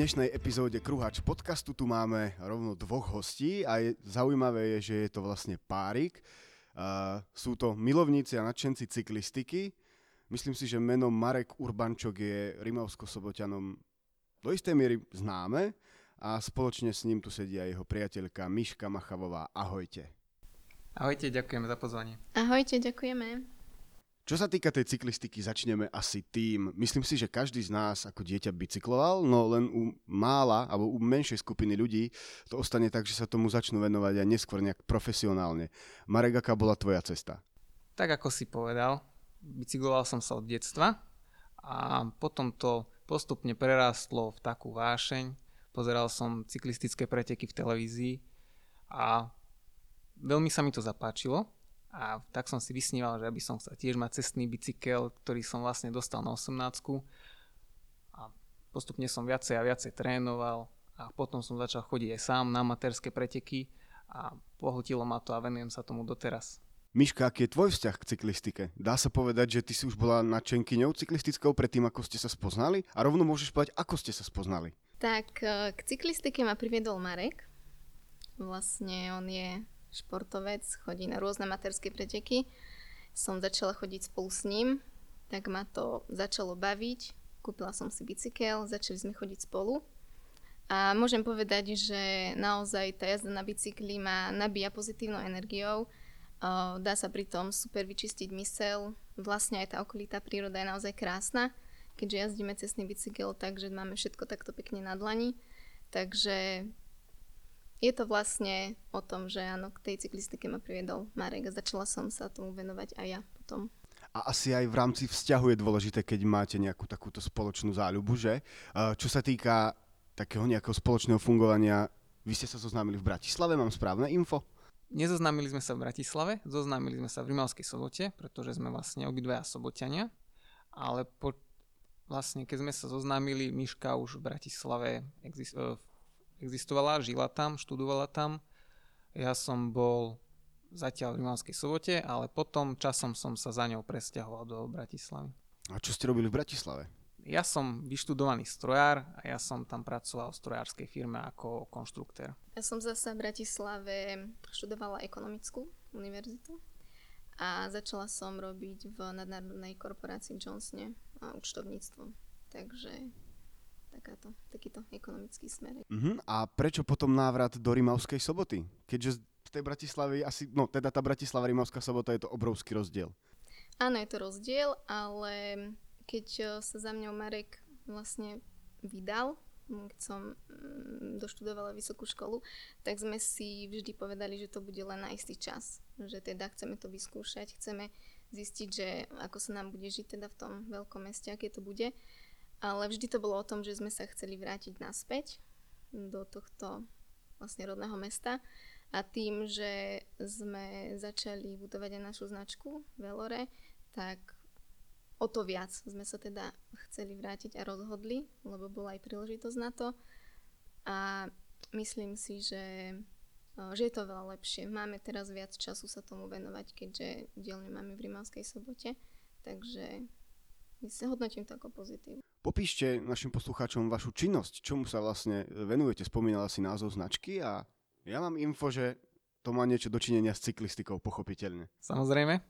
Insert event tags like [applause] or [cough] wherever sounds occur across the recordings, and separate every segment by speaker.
Speaker 1: Dnešnej epizóde Kruhač podcastu tu máme rovno dvoch hostí a je, zaujímavé je, že je to vlastne párik. Uh, sú to milovníci a nadšenci cyklistiky. Myslím si, že meno Marek Urbančok je Rimavsko-Soboťanom do istej miery známe a spoločne s ním tu sedí aj jeho priateľka Miška Machavová. Ahojte.
Speaker 2: Ahojte, ďakujeme za pozvanie.
Speaker 3: Ahojte, ďakujeme.
Speaker 1: Čo sa týka tej cyklistiky, začneme asi tým. Myslím si, že každý z nás ako dieťa bicykloval, no len u mála alebo u menšej skupiny ľudí to ostane tak, že sa tomu začnú venovať aj neskôr nejak profesionálne. Marek, aká bola tvoja cesta?
Speaker 2: Tak ako si povedal, bicykloval som sa od detstva a potom to postupne prerástlo v takú vášeň. Pozeral som cyklistické preteky v televízii a veľmi sa mi to zapáčilo a tak som si vysníval, že aby som sa tiež mať cestný bicykel, ktorý som vlastne dostal na 18 a postupne som viacej a viacej trénoval a potom som začal chodiť aj sám na amatérske preteky a pohltilo ma to a venujem sa tomu doteraz.
Speaker 1: Miška, aký je tvoj vzťah k cyklistike? Dá sa povedať, že ty si už bola nadšenkyňou cyklistickou predtým, ako ste sa spoznali? A rovno môžeš povedať, ako ste sa spoznali?
Speaker 3: Tak, e, k cyklistike ma priviedol Marek. Vlastne on je športovec, chodí na rôzne materské preteky. Som začala chodiť spolu s ním, tak ma to začalo baviť. Kúpila som si bicykel, začali sme chodiť spolu. A môžem povedať, že naozaj tá jazda na bicykli ma nabíja pozitívnou energiou. Dá sa pri tom super vyčistiť mysel. Vlastne aj tá okolitá príroda je naozaj krásna, keďže jazdíme cestný bicykel, takže máme všetko takto pekne na dlani. Takže je to vlastne o tom, že áno, k tej cyklistike ma priviedol Marek a začala som sa tomu venovať aj ja potom.
Speaker 1: A asi aj v rámci vzťahu je dôležité, keď máte nejakú takúto spoločnú záľubu, že? Čo sa týka takého nejakého spoločného fungovania, vy ste sa zoznámili v Bratislave, mám správne info?
Speaker 2: Nezoznámili sme sa v Bratislave, zoznámili sme sa v Rimavskej sobote, pretože sme vlastne obidvaja soboťania, ale po, vlastne keď sme sa zoznámili, Miška už v Bratislave exist, v existovala, žila tam, študovala tam. Ja som bol zatiaľ v Rimavskej sobote, ale potom časom som sa za ňou presťahoval do Bratislavy.
Speaker 1: A čo ste robili v Bratislave?
Speaker 2: Ja som vyštudovaný strojár a ja som tam pracoval v strojárskej firme ako konštruktér.
Speaker 3: Ja som zase v Bratislave študovala ekonomickú univerzitu a začala som robiť v nadnárodnej korporácii Johnsone a účtovníctvo. Takže takáto, takýto ekonomický smer.
Speaker 1: Uh-huh. A prečo potom návrat do Rimavskej soboty? Keďže v tej Bratislavy asi, no teda tá Bratislava Rimavská sobota je to obrovský rozdiel.
Speaker 3: Áno, je to rozdiel, ale keď eh, sa za mňou Marek vlastne vydal, keď som mm, doštudovala vysokú školu, tak sme si vždy povedali, že to bude len na istý čas. Že teda chceme to vyskúšať, chceme zistiť, že ako sa nám bude žiť teda v tom veľkom meste, aké to bude. Ale vždy to bolo o tom, že sme sa chceli vrátiť naspäť do tohto vlastne rodného mesta a tým, že sme začali budovať aj našu značku Velore, tak o to viac sme sa teda chceli vrátiť a rozhodli, lebo bola aj príležitosť na to a myslím si, že, že je to veľa lepšie. Máme teraz viac času sa tomu venovať, keďže dielne máme v Rimavskej sobote, takže si hodnotím to ako pozitív.
Speaker 1: Popíšte našim poslucháčom vašu činnosť, čomu sa vlastne venujete. Spomínala si názov značky a ja mám info, že to má niečo dočinenia s cyklistikou, pochopiteľne.
Speaker 2: Samozrejme.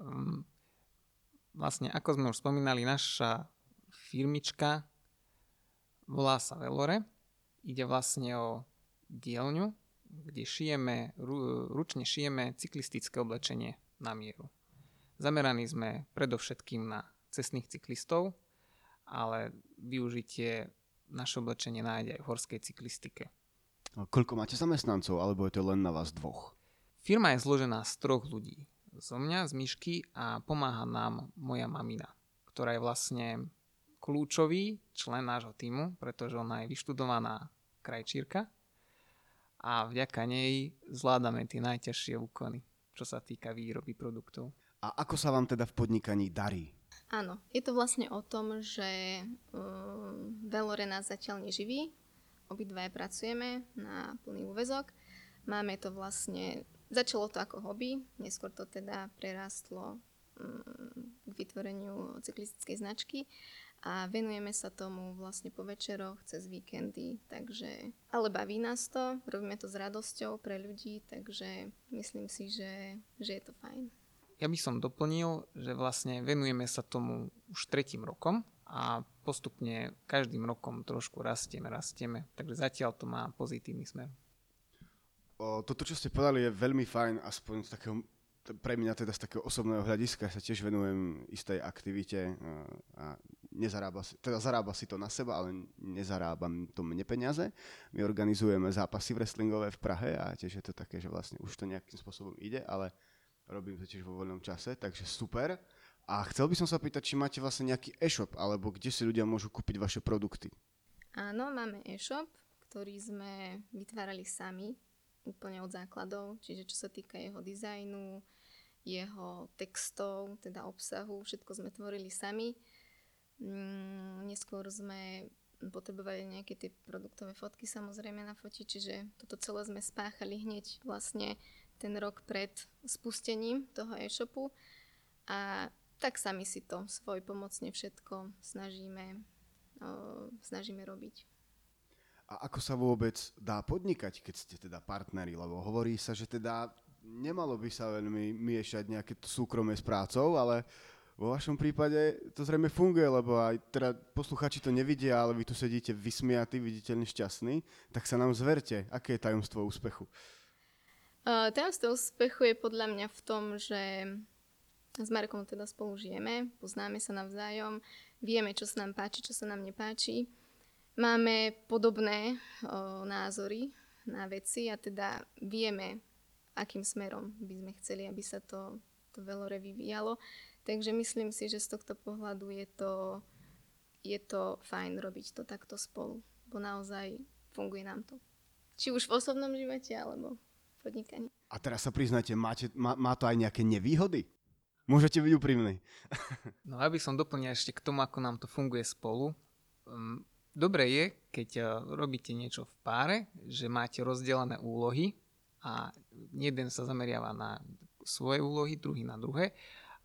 Speaker 2: Um, vlastne, ako sme už spomínali, naša firmička volá sa Velore. Ide vlastne o dielňu, kde šijeme, ručne šijeme cyklistické oblečenie na mieru. Zameraní sme predovšetkým na cestných cyklistov, ale využitie naše oblečenie nájde aj v horskej cyklistike.
Speaker 1: A koľko máte zamestnancov, alebo je to len na vás dvoch?
Speaker 2: Firma je zložená z troch ľudí. Zo mňa, z Myšky a pomáha nám moja mamina, ktorá je vlastne kľúčový člen nášho týmu, pretože ona je vyštudovaná krajčírka a vďaka nej zvládame tie najťažšie úkony, čo sa týka výroby produktov.
Speaker 1: A ako sa vám teda v podnikaní darí?
Speaker 3: Áno, je to vlastne o tom, že um, Velore nás zatiaľ neživí, obidvaja pracujeme na plný úvezok. Máme to vlastne, začalo to ako hobby, neskôr to teda prerastlo um, k vytvoreniu cyklistickej značky a venujeme sa tomu vlastne po večeroch, cez víkendy, takže, ale baví nás to, robíme to s radosťou pre ľudí, takže myslím si, že, že je to fajn.
Speaker 2: Ja by som doplnil, že vlastne venujeme sa tomu už tretím rokom a postupne každým rokom trošku rastieme, rastieme, takže zatiaľ to má pozitívny smer.
Speaker 1: O, toto, čo ste povedali, je veľmi fajn, aspoň z takého pre mňa teda z takého osobného hľadiska sa tiež venujem istej aktivite a nezarába si, teda zarába si to na seba, ale nezarábam to mne peniaze. My organizujeme zápasy wrestlingové v Prahe a tiež je to také, že vlastne už to nejakým spôsobom ide, ale robím to tiež vo voľnom čase, takže super. A chcel by som sa pýtať, či máte vlastne nejaký e-shop, alebo kde si ľudia môžu kúpiť vaše produkty.
Speaker 3: Áno, máme e-shop, ktorý sme vytvárali sami, úplne od základov, čiže čo sa týka jeho dizajnu, jeho textov, teda obsahu, všetko sme tvorili sami. Mm, neskôr sme potrebovali nejaké tie produktové fotky samozrejme na fotiť, čiže toto celé sme spáchali hneď vlastne ten rok pred spustením toho e-shopu a tak sami si to svoj pomocne všetko snažíme, o, snažíme robiť.
Speaker 1: A ako sa vôbec dá podnikať, keď ste teda partneri? Lebo hovorí sa, že teda nemalo by sa veľmi miešať nejaké súkromie s prácou, ale vo vašom prípade to zrejme funguje, lebo aj teda posluchači to nevidia, ale vy tu sedíte vysmiatí, viditeľne šťastní, tak sa nám zverte, aké je tajomstvo úspechu?
Speaker 3: Uh, tajomstvo úspechu je podľa mňa v tom, že s Markom teda spolu žijeme, poznáme sa navzájom, vieme, čo sa nám páči, čo sa nám nepáči. Máme podobné o, názory na veci a teda vieme, akým smerom by sme chceli, aby sa to, to veľore vyvíjalo. Takže myslím si, že z tohto pohľadu je to, je to fajn robiť to takto spolu, bo naozaj funguje nám to. Či už v osobnom živote, alebo podnikaní.
Speaker 1: A teraz sa priznajte, máte, má, má to aj nejaké nevýhody? Môžete byť úprimní. [laughs]
Speaker 2: no aby som doplnil ešte k tomu, ako nám to funguje spolu. Um, dobre je, keď uh, robíte niečo v páre, že máte rozdelené úlohy a jeden sa zameriava na svoje úlohy, druhý na druhé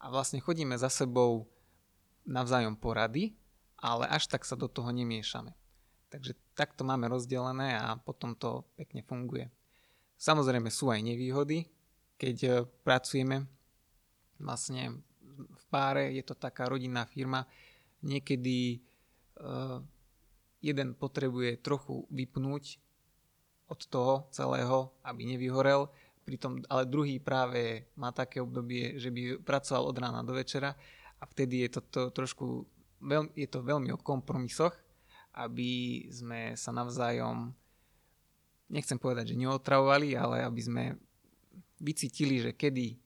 Speaker 2: a vlastne chodíme za sebou navzájom porady, ale až tak sa do toho nemiešame. Takže takto máme rozdelené a potom to pekne funguje. Samozrejme sú aj nevýhody, keď uh, pracujeme vlastne v páre, je to taká rodinná firma, niekedy uh, jeden potrebuje trochu vypnúť od toho celého, aby nevyhorel, pritom, ale druhý práve má také obdobie, že by pracoval od rána do večera a vtedy je to, to trošku, veľ, je to veľmi o kompromisoch, aby sme sa navzájom, nechcem povedať, že neotravovali, ale aby sme vycítili, že kedy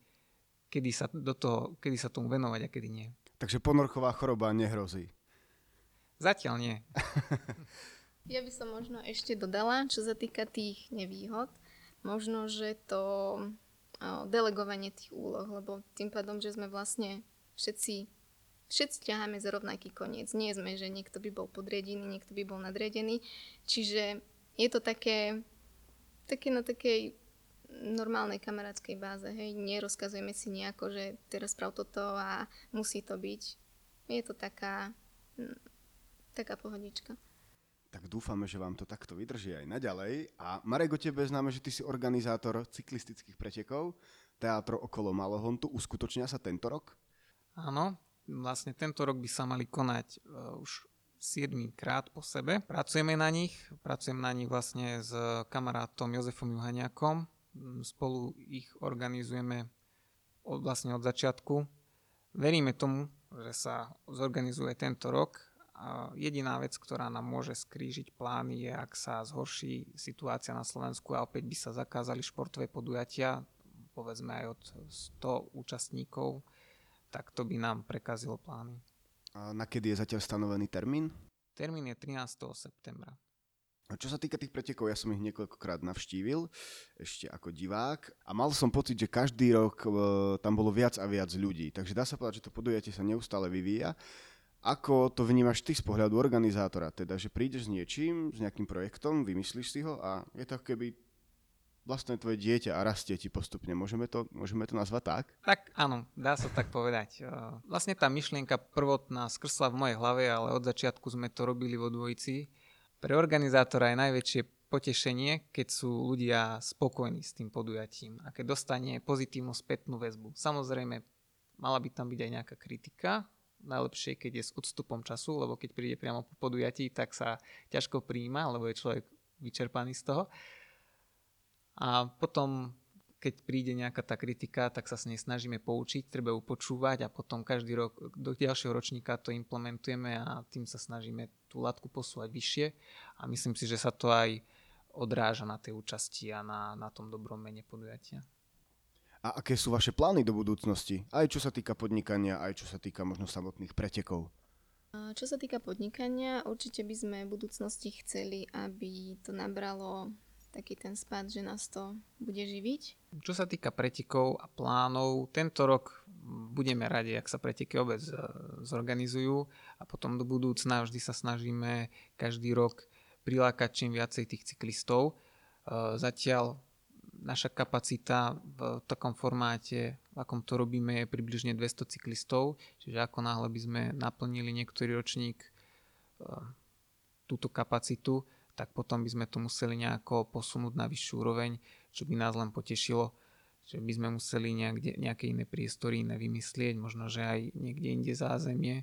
Speaker 2: kedy sa, do toho, kedy sa tomu venovať a kedy nie.
Speaker 1: Takže ponorchová choroba nehrozí.
Speaker 2: Zatiaľ nie. [laughs]
Speaker 3: ja by som možno ešte dodala, čo sa týka tých nevýhod, možno, že to delegovanie tých úloh, lebo tým pádom, že sme vlastne všetci všetci ťaháme za rovnaký koniec. Nie sme, že niekto by bol podriadený, niekto by bol nadriadený. Čiže je to také, také na takej normálnej kamarádskej báze, hej, nerozkazujeme si nejako, že teraz sprav toto a musí to byť. Je to taká, hm, taká pohodička.
Speaker 1: Tak dúfame, že vám to takto vydrží aj naďalej. A Marek, o tebe známe, že ty si organizátor cyklistických pretekov. Teátro okolo Malohontu uskutočnia sa tento rok?
Speaker 2: Áno, vlastne tento rok by sa mali konať uh, už 7 krát po sebe. Pracujeme na nich, pracujem na nich vlastne s kamarátom Jozefom Juhaniakom, spolu ich organizujeme od, vlastne od začiatku. Veríme tomu, že sa zorganizuje tento rok. A jediná vec, ktorá nám môže skrížiť plány je, ak sa zhorší situácia na Slovensku a opäť by sa zakázali športové podujatia, povedzme aj od 100 účastníkov, tak to by nám prekazilo plány.
Speaker 1: A na kedy je zatiaľ stanovený termín?
Speaker 2: Termín je 13. septembra.
Speaker 1: Čo sa týka tých pretekov, ja som ich niekoľkokrát navštívil, ešte ako divák a mal som pocit, že každý rok e, tam bolo viac a viac ľudí, takže dá sa povedať, že to podujatie sa neustále vyvíja. Ako to vnímaš ty z pohľadu organizátora? Teda, že prídeš s niečím, s nejakým projektom, vymyslíš si ho a je to keby vlastne tvoje dieťa a rastie ti postupne. Môžeme to, môžeme to nazvať tak?
Speaker 2: Tak áno, dá sa tak povedať. E, vlastne tá myšlienka prvotná skrsla v mojej hlave, ale od začiatku sme to robili vo dvojici. Pre organizátora je najväčšie potešenie, keď sú ľudia spokojní s tým podujatím a keď dostane pozitívnu spätnú väzbu. Samozrejme, mala by tam byť aj nejaká kritika, najlepšie, keď je s odstupom času, lebo keď príde priamo po podujatí, tak sa ťažko príjma, lebo je človek vyčerpaný z toho. A potom, keď príde nejaká tá kritika, tak sa s nej snažíme poučiť, treba ju počúvať a potom každý rok do ďalšieho ročníka to implementujeme a tým sa snažíme tú latku posúvať vyššie a myslím si, že sa to aj odráža na tej účasti a na, na tom dobrom mene podujatia.
Speaker 1: A aké sú vaše plány do budúcnosti? Aj čo sa týka podnikania, aj čo sa týka možno samotných pretekov?
Speaker 3: Čo sa týka podnikania, určite by sme v budúcnosti chceli, aby to nabralo taký ten spad, že nás to bude živiť.
Speaker 2: Čo sa týka pretekov a plánov, tento rok budeme radi, ak sa preteky obec e, zorganizujú a potom do budúcna vždy sa snažíme každý rok prilákať čím viacej tých cyklistov. E, zatiaľ naša kapacita v takom formáte, v akom to robíme, je približne 200 cyklistov, čiže ako náhle by sme naplnili niektorý ročník e, túto kapacitu, tak potom by sme to museli nejako posunúť na vyššiu úroveň, čo by nás len potešilo, že by sme museli niekde, nejaké iné priestory iné vymyslieť, možno, že aj niekde inde zázemie.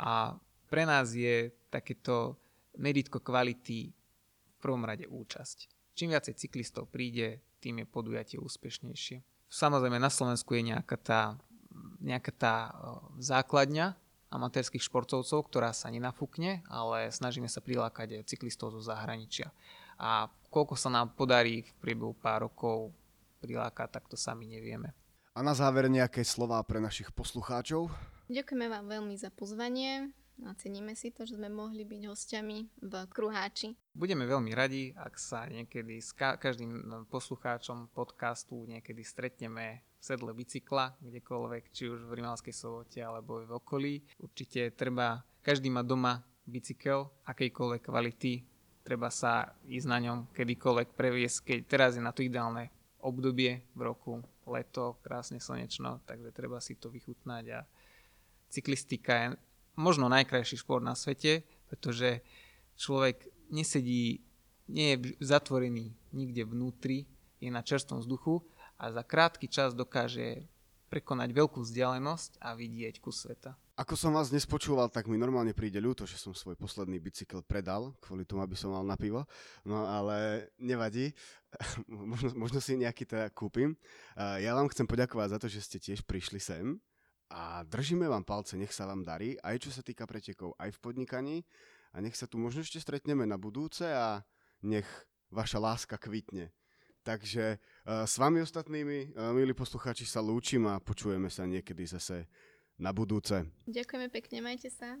Speaker 2: A pre nás je takéto meritko kvality v prvom rade účasť. Čím viacej cyklistov príde, tým je podujatie úspešnejšie. Samozrejme na Slovensku je nejaká tá, nejaká tá základňa, amatérských športovcov, ktorá sa nenafúkne, ale snažíme sa prilákať cyklistov zo zahraničia. A koľko sa nám podarí v priebehu pár rokov prilákať, tak to sami nevieme.
Speaker 1: A na záver nejaké slova pre našich poslucháčov?
Speaker 3: Ďakujeme vám veľmi za pozvanie a ceníme si to, že sme mohli byť hostiami v Kruháči.
Speaker 2: Budeme veľmi radi, ak sa niekedy s každým poslucháčom podcastu niekedy stretneme sedle bicykla, kdekoľvek, či už v Rimavskej sobote alebo v okolí. Určite treba, každý má doma bicykel, akejkoľvek kvality, treba sa ísť na ňom kedykoľvek previesť, keď teraz je na to ideálne obdobie v roku, leto, krásne slnečno, takže treba si to vychutnať a cyklistika je možno najkrajší šport na svete, pretože človek nesedí, nie je zatvorený nikde vnútri, je na čerstvom vzduchu a za krátky čas dokáže prekonať veľkú vzdialenosť a vidieť kus sveta.
Speaker 1: Ako som vás nespočúval, tak mi normálne príde ľúto, že som svoj posledný bicykel predal, kvôli tomu, aby som mal na pivo. No ale nevadí, [laughs] možno, možno si nejaký teda kúpim. Ja vám chcem poďakovať za to, že ste tiež prišli sem a držíme vám palce, nech sa vám darí, aj čo sa týka pretekov, aj v podnikaní a nech sa tu možno ešte stretneme na budúce a nech vaša láska kvitne. Takže uh, s vami ostatnými, uh, milí poslucháči, sa lúčim a počujeme sa niekedy zase na budúce.
Speaker 3: Ďakujeme pekne, majte sa.